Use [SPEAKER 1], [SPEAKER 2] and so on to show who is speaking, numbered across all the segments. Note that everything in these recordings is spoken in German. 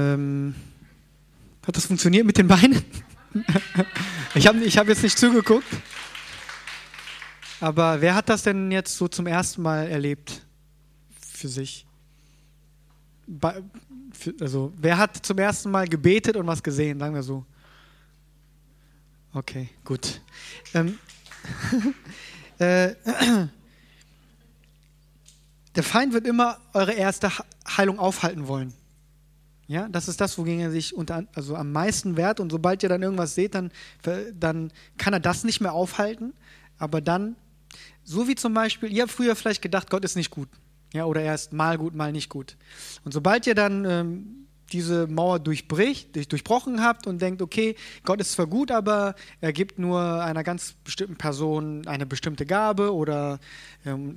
[SPEAKER 1] Ähm, hat das funktioniert mit den Beinen? ich habe ich hab jetzt nicht zugeguckt. Aber wer hat das denn jetzt so zum ersten Mal erlebt für sich? Bei, für, also, wer hat zum ersten Mal gebetet und was gesehen, sagen wir so? Okay, gut. Ähm, äh, der Feind wird immer eure erste Heilung aufhalten wollen. Ja, das ist das, wogegen er sich unter, also am meisten wehrt. Und sobald ihr dann irgendwas seht, dann, dann kann er das nicht mehr aufhalten. Aber dann, so wie zum Beispiel, ihr habt früher vielleicht gedacht, Gott ist nicht gut. Ja, oder er ist mal gut, mal nicht gut. Und sobald ihr dann ähm, diese Mauer durchbricht, durchbrochen habt und denkt, okay, Gott ist zwar gut, aber er gibt nur einer ganz bestimmten Person eine bestimmte Gabe oder, ähm,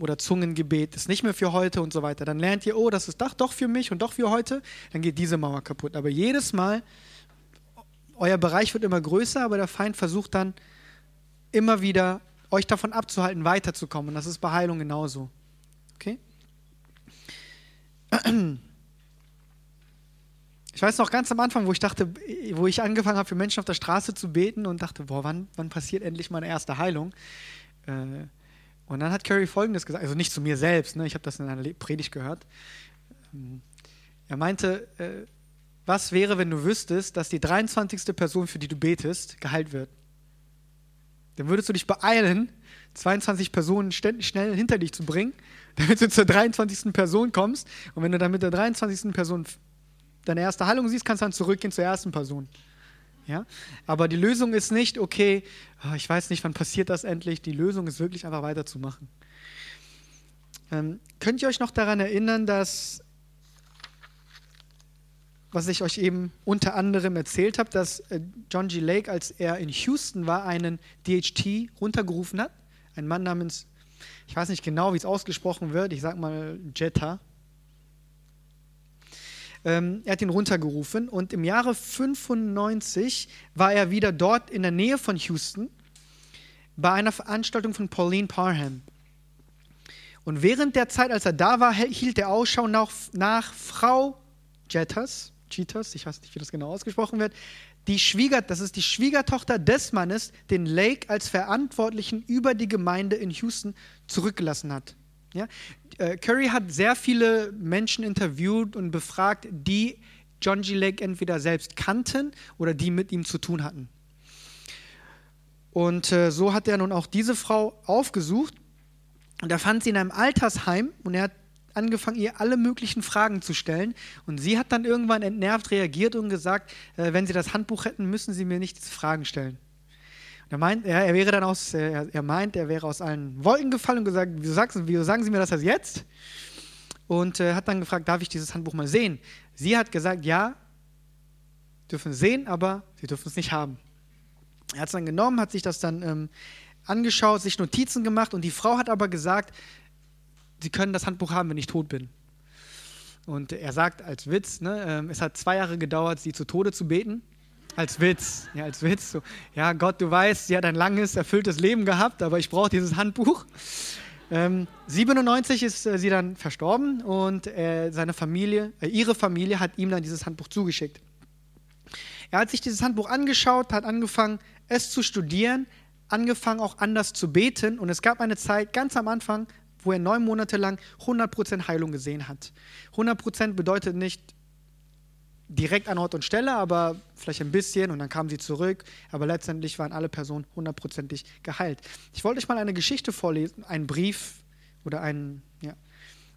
[SPEAKER 1] oder Zungengebet ist nicht mehr für heute und so weiter, dann lernt ihr, oh, das ist doch, doch für mich und doch für heute, dann geht diese Mauer kaputt. Aber jedes Mal, euer Bereich wird immer größer, aber der Feind versucht dann immer wieder, euch davon abzuhalten, weiterzukommen. Und das ist bei Heilung genauso. Okay? Ich weiß noch ganz am Anfang, wo ich dachte, wo ich angefangen habe, für Menschen auf der Straße zu beten und dachte, boah, wann, wann passiert endlich meine erste Heilung? Äh, und dann hat Carrie Folgendes gesagt, also nicht zu mir selbst, ne, ich habe das in einer Predigt gehört. Ähm, er meinte, äh, was wäre, wenn du wüsstest, dass die 23. Person, für die du betest, geheilt wird? Dann würdest du dich beeilen, 22 Personen schnell hinter dich zu bringen, damit du zur 23. Person kommst. Und wenn du dann mit der 23. Person deine erste Heilung siehst, kannst du dann zurückgehen zur ersten Person. Ja? Aber die Lösung ist nicht, okay, ah, ich weiß nicht, wann passiert das endlich. Die Lösung ist wirklich einfach weiterzumachen. Ähm, könnt ihr euch noch daran erinnern, dass, was ich euch eben unter anderem erzählt habe, dass äh, John G. Lake, als er in Houston war, einen DHT runtergerufen hat? Ein Mann namens, ich weiß nicht genau, wie es ausgesprochen wird, ich sag mal Jetta ähm, er hat ihn runtergerufen und im Jahre 95 war er wieder dort in der Nähe von Houston bei einer Veranstaltung von Pauline Parham. Und während der Zeit, als er da war, hielt er Ausschau nach, nach Frau Jettas, Cheetahs, ich weiß nicht, wie das genau ausgesprochen wird, die Schwieger, das ist die Schwiegertochter des Mannes, den Lake als Verantwortlichen über die Gemeinde in Houston zurückgelassen hat. Ja? Äh, Curry hat sehr viele Menschen interviewt und befragt, die John G. Lake entweder selbst kannten oder die mit ihm zu tun hatten. Und äh, so hat er nun auch diese Frau aufgesucht und er fand sie in einem Altersheim und er hat angefangen, ihr alle möglichen Fragen zu stellen. Und sie hat dann irgendwann entnervt reagiert und gesagt, äh, wenn Sie das Handbuch hätten, müssen Sie mir nicht diese Fragen stellen. Er meint, er, er wäre dann aus, er, er, meint, er wäre aus allen Wolken gefallen und gesagt, wieso, sagst, wieso sagen Sie mir das jetzt? Und äh, hat dann gefragt, darf ich dieses Handbuch mal sehen? Sie hat gesagt, ja, dürfen sehen, aber Sie dürfen es nicht haben. Er hat es dann genommen, hat sich das dann ähm, angeschaut, sich Notizen gemacht und die Frau hat aber gesagt, Sie können das Handbuch haben, wenn ich tot bin. Und er sagt als Witz, ne, äh, es hat zwei Jahre gedauert, sie zu Tode zu beten. Als Witz, ja, als Witz. So, ja, Gott, du weißt, sie hat ein langes, erfülltes Leben gehabt, aber ich brauche dieses Handbuch. Ähm, 97 ist äh, sie dann verstorben und äh, seine Familie, äh, ihre Familie hat ihm dann dieses Handbuch zugeschickt. Er hat sich dieses Handbuch angeschaut, hat angefangen, es zu studieren, angefangen auch anders zu beten und es gab eine Zeit ganz am Anfang, wo er neun Monate lang 100% Heilung gesehen hat. 100% bedeutet nicht direkt an Ort und Stelle, aber vielleicht ein bisschen und dann kamen sie zurück. Aber letztendlich waren alle Personen hundertprozentig geheilt. Ich wollte euch mal eine Geschichte vorlesen, einen Brief oder einen, ja,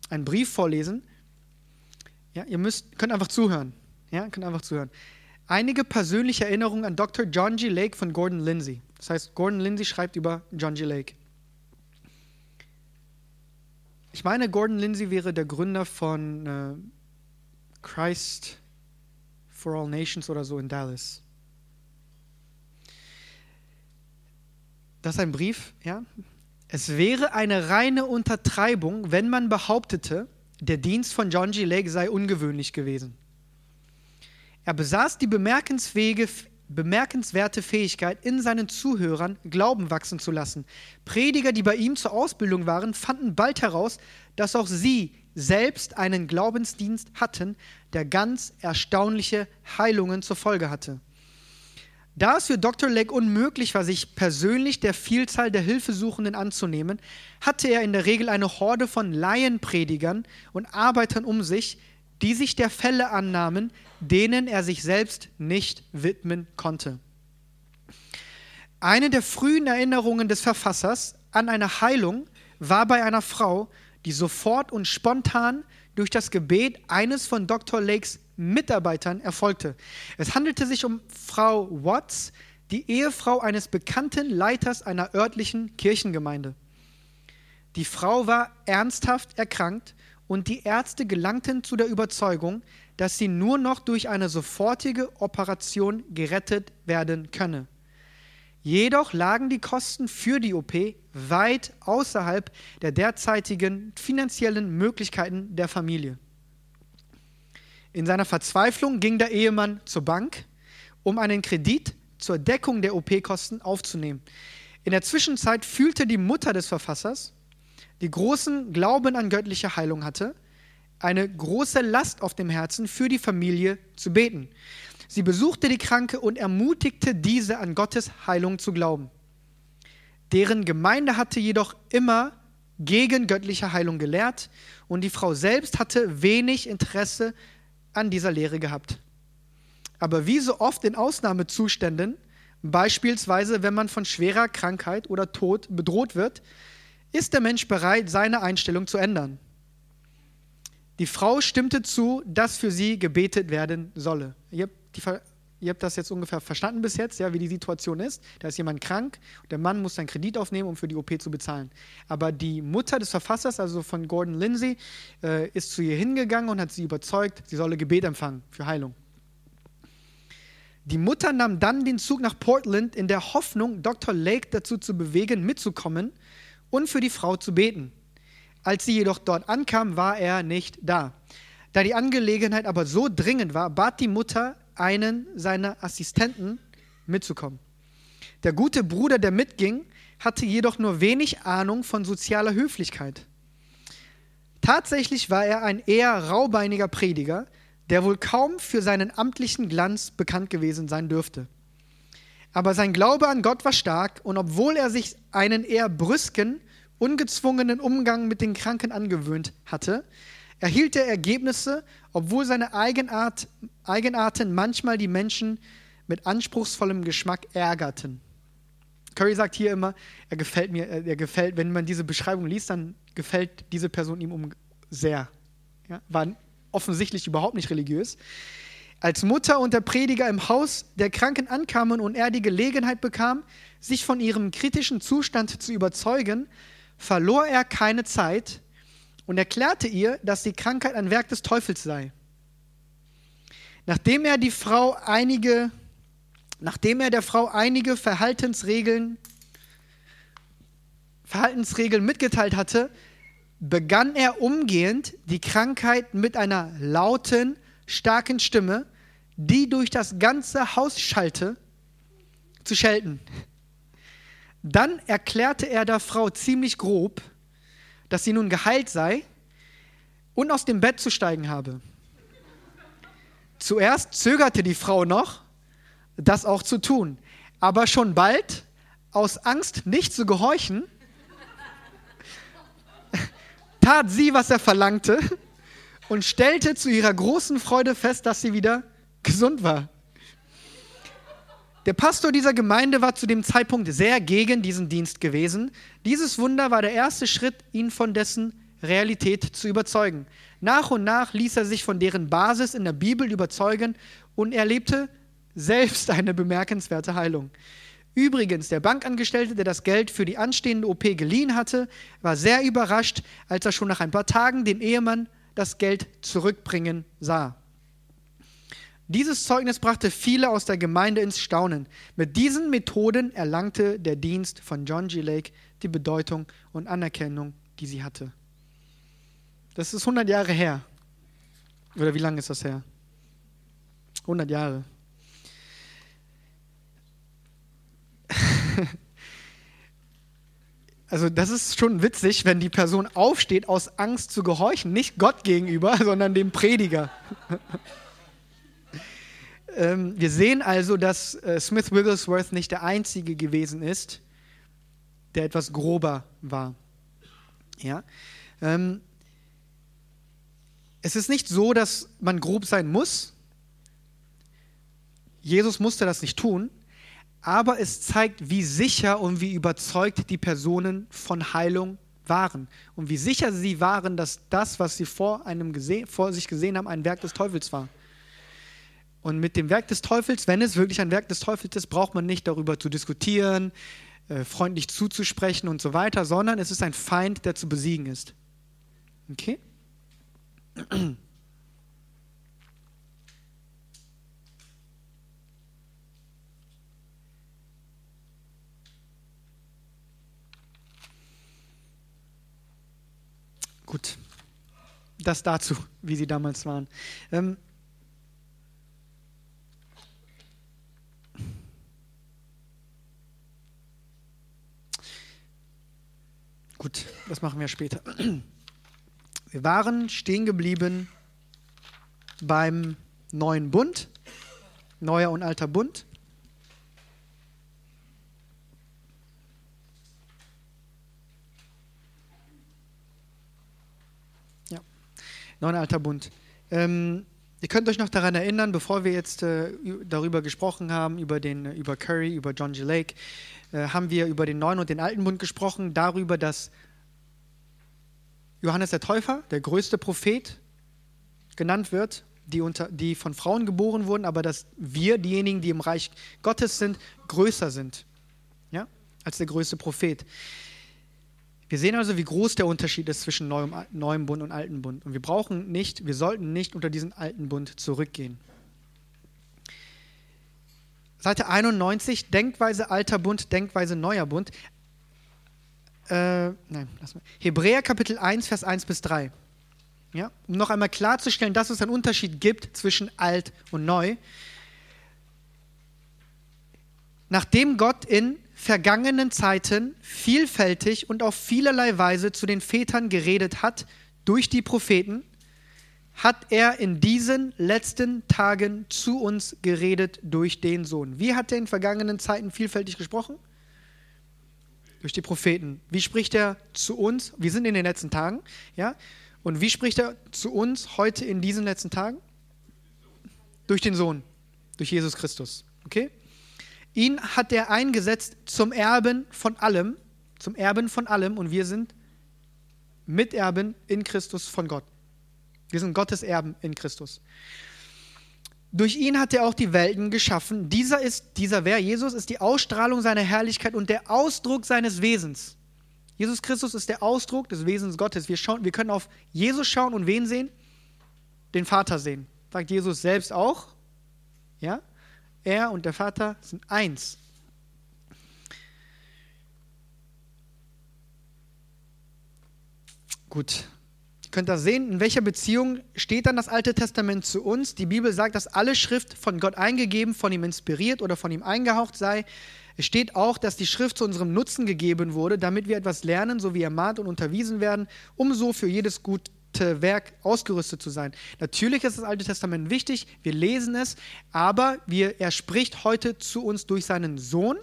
[SPEAKER 1] einen Brief vorlesen. Ja, ihr müsst, könnt einfach zuhören. Ja, könnt einfach zuhören. Einige persönliche Erinnerungen an Dr. John G. Lake von Gordon Lindsay. Das heißt, Gordon Lindsay schreibt über John G. Lake. Ich meine, Gordon Lindsay wäre der Gründer von äh, Christ for All Nations oder so in Dallas. Das ist ein Brief, ja. Es wäre eine reine Untertreibung, wenn man behauptete, der Dienst von John G. Lake sei ungewöhnlich gewesen. Er besaß die bemerkenswerte Fähigkeit, in seinen Zuhörern Glauben wachsen zu lassen. Prediger, die bei ihm zur Ausbildung waren, fanden bald heraus, dass auch sie selbst einen Glaubensdienst hatten, der ganz erstaunliche Heilungen zur Folge hatte. Da es für Dr. Lake unmöglich war, sich persönlich der Vielzahl der Hilfesuchenden anzunehmen, hatte er in der Regel eine Horde von Laienpredigern und Arbeitern um sich, die sich der Fälle annahmen, denen er sich selbst nicht widmen konnte. Eine der frühen Erinnerungen des Verfassers an eine Heilung war bei einer Frau, die sofort und spontan durch das Gebet eines von Dr. Lakes Mitarbeitern erfolgte. Es handelte sich um Frau Watts, die Ehefrau eines bekannten Leiters einer örtlichen Kirchengemeinde. Die Frau war ernsthaft erkrankt und die Ärzte gelangten zu der Überzeugung, dass sie nur noch durch eine sofortige Operation gerettet werden könne. Jedoch lagen die Kosten für die OP weit außerhalb der derzeitigen finanziellen Möglichkeiten der Familie. In seiner Verzweiflung ging der Ehemann zur Bank, um einen Kredit zur Deckung der OP-Kosten aufzunehmen. In der Zwischenzeit fühlte die Mutter des Verfassers, die großen Glauben an göttliche Heilung hatte, eine große Last auf dem Herzen für die Familie zu beten. Sie besuchte die Kranke und ermutigte diese an Gottes Heilung zu glauben. Deren Gemeinde hatte jedoch immer gegen göttliche Heilung gelehrt und die Frau selbst hatte wenig Interesse an dieser Lehre gehabt. Aber wie so oft in Ausnahmezuständen, beispielsweise wenn man von schwerer Krankheit oder Tod bedroht wird, ist der Mensch bereit, seine Einstellung zu ändern. Die Frau stimmte zu, dass für sie gebetet werden solle. Habt, die, ihr habt das jetzt ungefähr verstanden bis jetzt, ja, wie die Situation ist. Da ist jemand krank und der Mann muss einen Kredit aufnehmen, um für die OP zu bezahlen. Aber die Mutter des Verfassers, also von Gordon Lindsay, äh, ist zu ihr hingegangen und hat sie überzeugt, sie solle Gebet empfangen für Heilung. Die Mutter nahm dann den Zug nach Portland in der Hoffnung, Dr. Lake dazu zu bewegen, mitzukommen und für die Frau zu beten. Als sie jedoch dort ankam, war er nicht da. Da die Angelegenheit aber so dringend war, bat die Mutter einen seiner Assistenten mitzukommen. Der gute Bruder, der mitging, hatte jedoch nur wenig Ahnung von sozialer Höflichkeit. Tatsächlich war er ein eher raubeiniger Prediger, der wohl kaum für seinen amtlichen Glanz bekannt gewesen sein dürfte. Aber sein Glaube an Gott war stark und obwohl er sich einen eher brüsken ungezwungenen Umgang mit den Kranken angewöhnt hatte, erhielt er Ergebnisse, obwohl seine Eigenart, Eigenarten manchmal die Menschen mit anspruchsvollem Geschmack ärgerten. Curry sagt hier immer, er gefällt mir, er gefällt, wenn man diese Beschreibung liest, dann gefällt diese Person ihm um sehr. Ja, war offensichtlich überhaupt nicht religiös. Als Mutter und der Prediger im Haus der Kranken ankamen und er die Gelegenheit bekam, sich von ihrem kritischen Zustand zu überzeugen, verlor er keine Zeit und erklärte ihr, dass die Krankheit ein Werk des Teufels sei. Nachdem er die Frau einige, nachdem er der Frau einige Verhaltensregeln, Verhaltensregeln mitgeteilt hatte, begann er umgehend die Krankheit mit einer lauten, starken Stimme, die durch das ganze Haus schallte, zu schelten. Dann erklärte er der Frau ziemlich grob, dass sie nun geheilt sei und aus dem Bett zu steigen habe. Zuerst zögerte die Frau noch, das auch zu tun, aber schon bald, aus Angst nicht zu gehorchen, tat sie, was er verlangte und stellte zu ihrer großen Freude fest, dass sie wieder gesund war. Der Pastor dieser Gemeinde war zu dem Zeitpunkt sehr gegen diesen Dienst gewesen. Dieses Wunder war der erste Schritt, ihn von dessen Realität zu überzeugen. Nach und nach ließ er sich von deren Basis in der Bibel überzeugen und erlebte selbst eine bemerkenswerte Heilung. Übrigens, der Bankangestellte, der das Geld für die anstehende OP geliehen hatte, war sehr überrascht, als er schon nach ein paar Tagen den Ehemann das Geld zurückbringen sah. Dieses Zeugnis brachte viele aus der Gemeinde ins Staunen. Mit diesen Methoden erlangte der Dienst von John G. Lake die Bedeutung und Anerkennung, die sie hatte. Das ist 100 Jahre her. Oder wie lange ist das her? 100 Jahre. Also das ist schon witzig, wenn die Person aufsteht aus Angst zu gehorchen, nicht Gott gegenüber, sondern dem Prediger. ähm, wir sehen also, dass äh, Smith Wigglesworth nicht der Einzige gewesen ist, der etwas grober war. Ja? Ähm, es ist nicht so, dass man grob sein muss. Jesus musste das nicht tun, aber es zeigt, wie sicher und wie überzeugt die Personen von Heilung waren und wie sicher sie waren, dass das, was sie vor, einem vor sich gesehen haben, ein Werk des Teufels war. Und mit dem Werk des Teufels, wenn es wirklich ein Werk des Teufels ist, braucht man nicht darüber zu diskutieren, äh, freundlich zuzusprechen und so weiter, sondern es ist ein Feind, der zu besiegen ist. Okay? Gut, das dazu, wie sie damals waren. Ähm, gut, das machen wir später. Wir waren stehen geblieben beim neuen Bund, neuer und alter Bund. Neuen Alter Bund. Ähm, ihr könnt euch noch daran erinnern, bevor wir jetzt äh, darüber gesprochen haben, über, den, über Curry, über John G. Lake, äh, haben wir über den Neuen und den Alten Bund gesprochen, darüber, dass Johannes der Täufer, der größte Prophet, genannt wird, die, unter, die von Frauen geboren wurden, aber dass wir, diejenigen, die im Reich Gottes sind, größer sind ja, als der größte Prophet. Wir sehen also, wie groß der Unterschied ist zwischen neuem, neuem Bund und alten Bund. Und wir brauchen nicht, wir sollten nicht unter diesen alten Bund zurückgehen. Seite 91, Denkweise alter Bund, Denkweise neuer Bund. Äh, nein, lass mal. Hebräer Kapitel 1, Vers 1 bis 3. Ja? Um noch einmal klarzustellen, dass es einen Unterschied gibt zwischen alt und neu. Nachdem Gott in vergangenen Zeiten vielfältig und auf vielerlei Weise zu den Vätern geredet hat durch die Propheten, hat er in diesen letzten Tagen zu uns geredet durch den Sohn. Wie hat er in vergangenen Zeiten vielfältig gesprochen? Durch die Propheten. Wie spricht er zu uns? Wir sind in den letzten Tagen, ja? Und wie spricht er zu uns heute in diesen letzten Tagen? Durch den Sohn, durch Jesus Christus. Okay? Ihn hat er eingesetzt zum Erben von allem, zum Erben von allem und wir sind Miterben in Christus von Gott. Wir sind Gottes Erben in Christus. Durch ihn hat er auch die Welten geschaffen. Dieser ist, dieser wer? Jesus ist die Ausstrahlung seiner Herrlichkeit und der Ausdruck seines Wesens. Jesus Christus ist der Ausdruck des Wesens Gottes. Wir, schauen, wir können auf Jesus schauen und wen sehen? Den Vater sehen. Sagt Jesus selbst auch. Ja? Er und der Vater sind eins. Gut. Ihr könnt das sehen, in welcher Beziehung steht dann das Alte Testament zu uns. Die Bibel sagt, dass alle Schrift von Gott eingegeben, von ihm inspiriert oder von ihm eingehaucht sei. Es steht auch, dass die Schrift zu unserem Nutzen gegeben wurde, damit wir etwas lernen, so wie ermahnt und unterwiesen werden, um so für jedes gut, Werk ausgerüstet zu sein. Natürlich ist das Alte Testament wichtig, wir lesen es, aber wir, er spricht heute zu uns durch seinen Sohn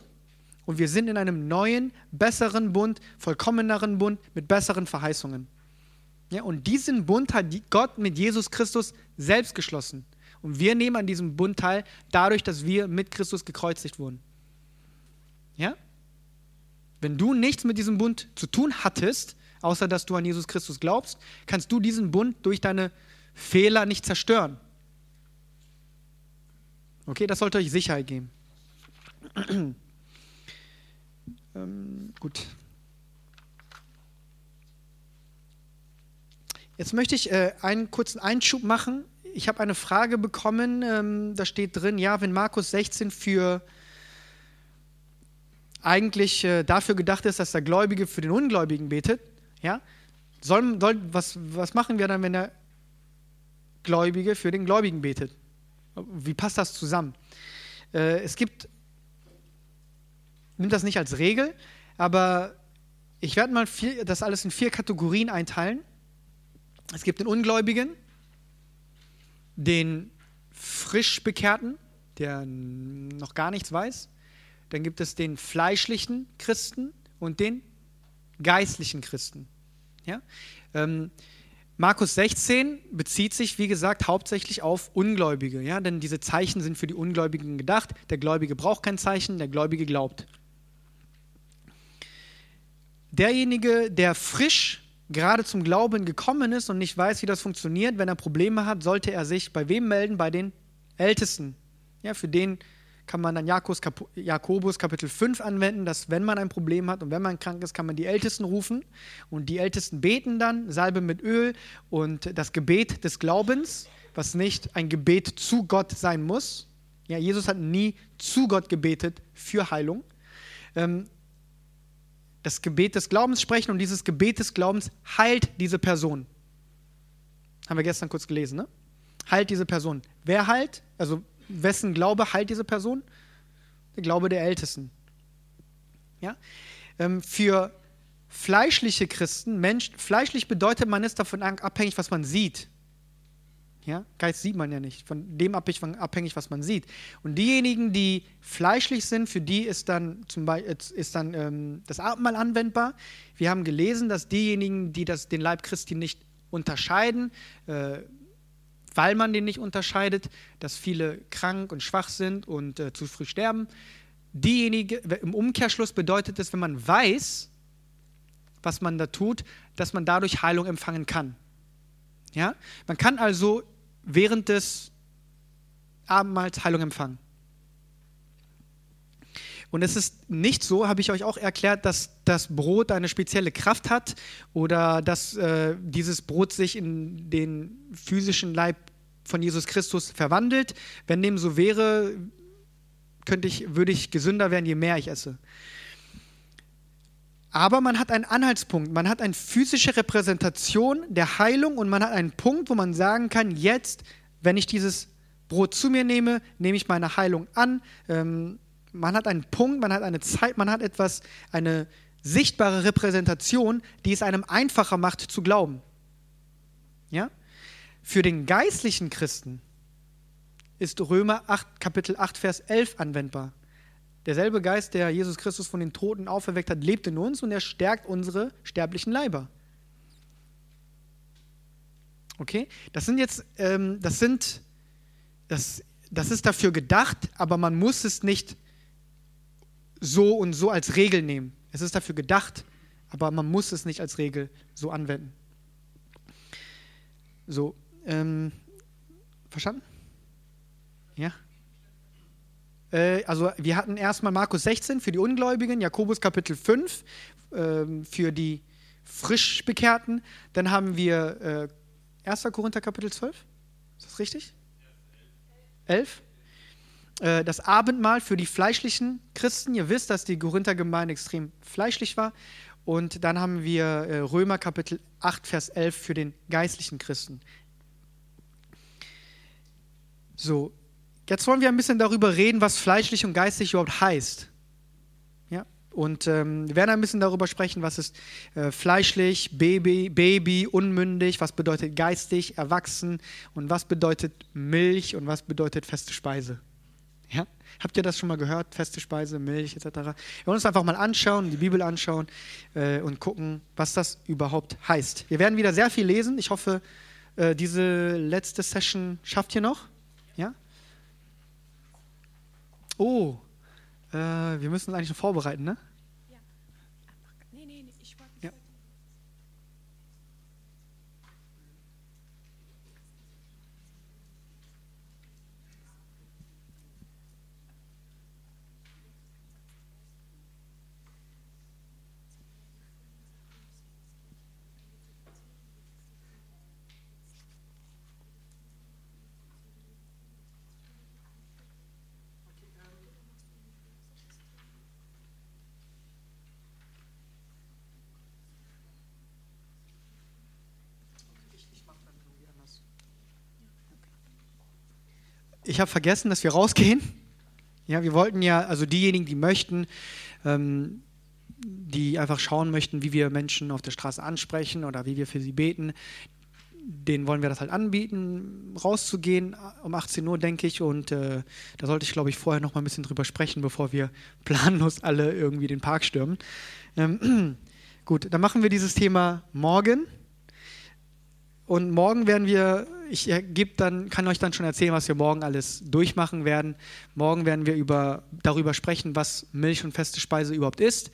[SPEAKER 1] und wir sind in einem neuen, besseren Bund, vollkommeneren Bund mit besseren Verheißungen. Ja, und diesen Bund hat Gott mit Jesus Christus selbst geschlossen. Und wir nehmen an diesem Bund teil, dadurch, dass wir mit Christus gekreuzigt wurden. Ja? Wenn du nichts mit diesem Bund zu tun hattest, außer dass du an Jesus Christus glaubst, kannst du diesen Bund durch deine Fehler nicht zerstören. Okay, das sollte euch Sicherheit geben. ähm, gut. Jetzt möchte ich äh, einen kurzen Einschub machen. Ich habe eine Frage bekommen, ähm, da steht drin, ja, wenn Markus 16 für eigentlich äh, dafür gedacht ist, dass der Gläubige für den Ungläubigen betet, ja? Soll, soll, was, was machen wir dann, wenn der Gläubige für den Gläubigen betet? Wie passt das zusammen? Äh, es gibt, nimmt das nicht als Regel, aber ich werde mal vier, das alles in vier Kategorien einteilen. Es gibt den Ungläubigen, den frisch Bekehrten, der noch gar nichts weiß. Dann gibt es den fleischlichen Christen und den geistlichen Christen. Ja? Ähm, Markus 16 bezieht sich, wie gesagt, hauptsächlich auf Ungläubige, ja, denn diese Zeichen sind für die Ungläubigen gedacht. Der Gläubige braucht kein Zeichen, der Gläubige glaubt. Derjenige, der frisch gerade zum Glauben gekommen ist und nicht weiß, wie das funktioniert, wenn er Probleme hat, sollte er sich bei wem melden? Bei den Ältesten. Ja, für den kann man dann Jakobus, Kapitel 5 anwenden, dass wenn man ein Problem hat und wenn man krank ist, kann man die Ältesten rufen und die Ältesten beten dann, Salbe mit Öl und das Gebet des Glaubens, was nicht ein Gebet zu Gott sein muss. Ja, Jesus hat nie zu Gott gebetet für Heilung. Ähm, das Gebet des Glaubens sprechen und dieses Gebet des Glaubens heilt diese Person. Haben wir gestern kurz gelesen, ne? Heilt diese Person. Wer heilt? Also wessen Glaube heilt diese Person? Der Glaube der Ältesten. Ja? Ähm, für fleischliche Christen, Mensch, fleischlich bedeutet, man ist davon abhängig, was man sieht. Ja? Geist sieht man ja nicht, von dem abhängig, was man sieht. Und diejenigen, die fleischlich sind, für die ist dann, zum Beispiel, ist dann ähm, das Abendmahl anwendbar. Wir haben gelesen, dass diejenigen, die das, den Leib Christi nicht unterscheiden, äh, weil man den nicht unterscheidet, dass viele krank und schwach sind und äh, zu früh sterben. Diejenige, im Umkehrschluss bedeutet es, wenn man weiß, was man da tut, dass man dadurch Heilung empfangen kann. Ja? Man kann also während des Abendmahls Heilung empfangen. Und es ist nicht so, habe ich euch auch erklärt, dass das Brot eine spezielle Kraft hat oder dass äh, dieses Brot sich in den physischen Leib von Jesus Christus verwandelt. Wenn dem so wäre, könnte ich, würde ich gesünder werden, je mehr ich esse. Aber man hat einen Anhaltspunkt, man hat eine physische Repräsentation der Heilung und man hat einen Punkt, wo man sagen kann, jetzt, wenn ich dieses Brot zu mir nehme, nehme ich meine Heilung an. Ähm, man hat einen Punkt, man hat eine Zeit, man hat etwas, eine sichtbare Repräsentation, die es einem einfacher macht zu glauben. Ja? Für den geistlichen Christen ist Römer 8, Kapitel 8, Vers 11 anwendbar. Derselbe Geist, der Jesus Christus von den Toten auferweckt hat, lebt in uns und er stärkt unsere sterblichen Leiber. Okay? Das sind jetzt, ähm, das sind, das, das ist dafür gedacht, aber man muss es nicht so und so als Regel nehmen. Es ist dafür gedacht, aber man muss es nicht als Regel so anwenden. So, ähm, verstanden? Ja? Äh, also wir hatten erstmal Markus 16 für die Ungläubigen, Jakobus Kapitel 5 äh, für die frisch Bekehrten. Dann haben wir äh, 1. Korinther Kapitel 12. Ist das richtig? 11. Äh, das Abendmahl für die fleischlichen Christen. Ihr wisst, dass die Korinther-Gemeinde extrem fleischlich war. Und dann haben wir äh, Römer Kapitel 8, Vers 11 für den geistlichen Christen. So, Jetzt wollen wir ein bisschen darüber reden, was fleischlich und geistig überhaupt heißt. Ja? Und ähm, wir werden ein bisschen darüber sprechen, was ist äh, fleischlich, Baby, Baby, unmündig, was bedeutet geistig, erwachsen und was bedeutet Milch und was bedeutet feste Speise. Ja? Habt ihr das schon mal gehört? Feste Speise, Milch etc. Wir wollen uns einfach mal anschauen, die Bibel anschauen äh, und gucken, was das überhaupt heißt. Wir werden wieder sehr viel lesen. Ich hoffe, äh, diese letzte Session schafft ihr noch. Ja? Oh, äh, wir müssen uns eigentlich noch vorbereiten, ne? Ich habe vergessen, dass wir rausgehen. Ja, wir wollten ja, also diejenigen, die möchten, ähm, die einfach schauen möchten, wie wir Menschen auf der Straße ansprechen oder wie wir für sie beten. Denen wollen wir das halt anbieten, rauszugehen um 18 Uhr, denke ich. Und äh, da sollte ich, glaube ich, vorher noch mal ein bisschen drüber sprechen, bevor wir planlos alle irgendwie den Park stürmen. Ähm, gut, dann machen wir dieses Thema morgen. Und morgen werden wir, ich dann, kann euch dann schon erzählen, was wir morgen alles durchmachen werden. Morgen werden wir über, darüber sprechen, was Milch und feste Speise überhaupt ist.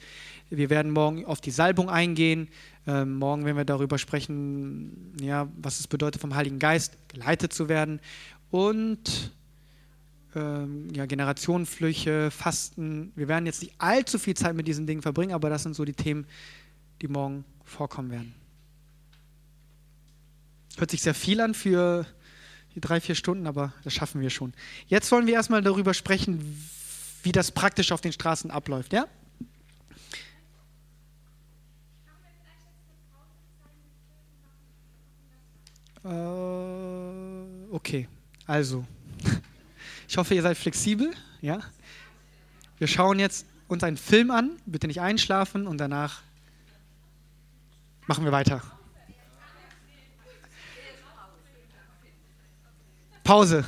[SPEAKER 1] Wir werden morgen auf die Salbung eingehen. Ähm, morgen werden wir darüber sprechen, ja, was es bedeutet, vom Heiligen Geist geleitet zu werden. Und ähm, ja, Generationenflüche, Fasten. Wir werden jetzt nicht allzu viel Zeit mit diesen Dingen verbringen, aber das sind so die Themen, die morgen vorkommen werden. Hört sich sehr viel an für die drei, vier Stunden, aber das schaffen wir schon. Jetzt wollen wir erstmal darüber sprechen, wie das praktisch auf den Straßen abläuft, ja? Äh, okay, also, ich hoffe, ihr seid flexibel, ja? Wir schauen jetzt uns einen Film an, bitte nicht einschlafen und danach machen wir weiter. Pause.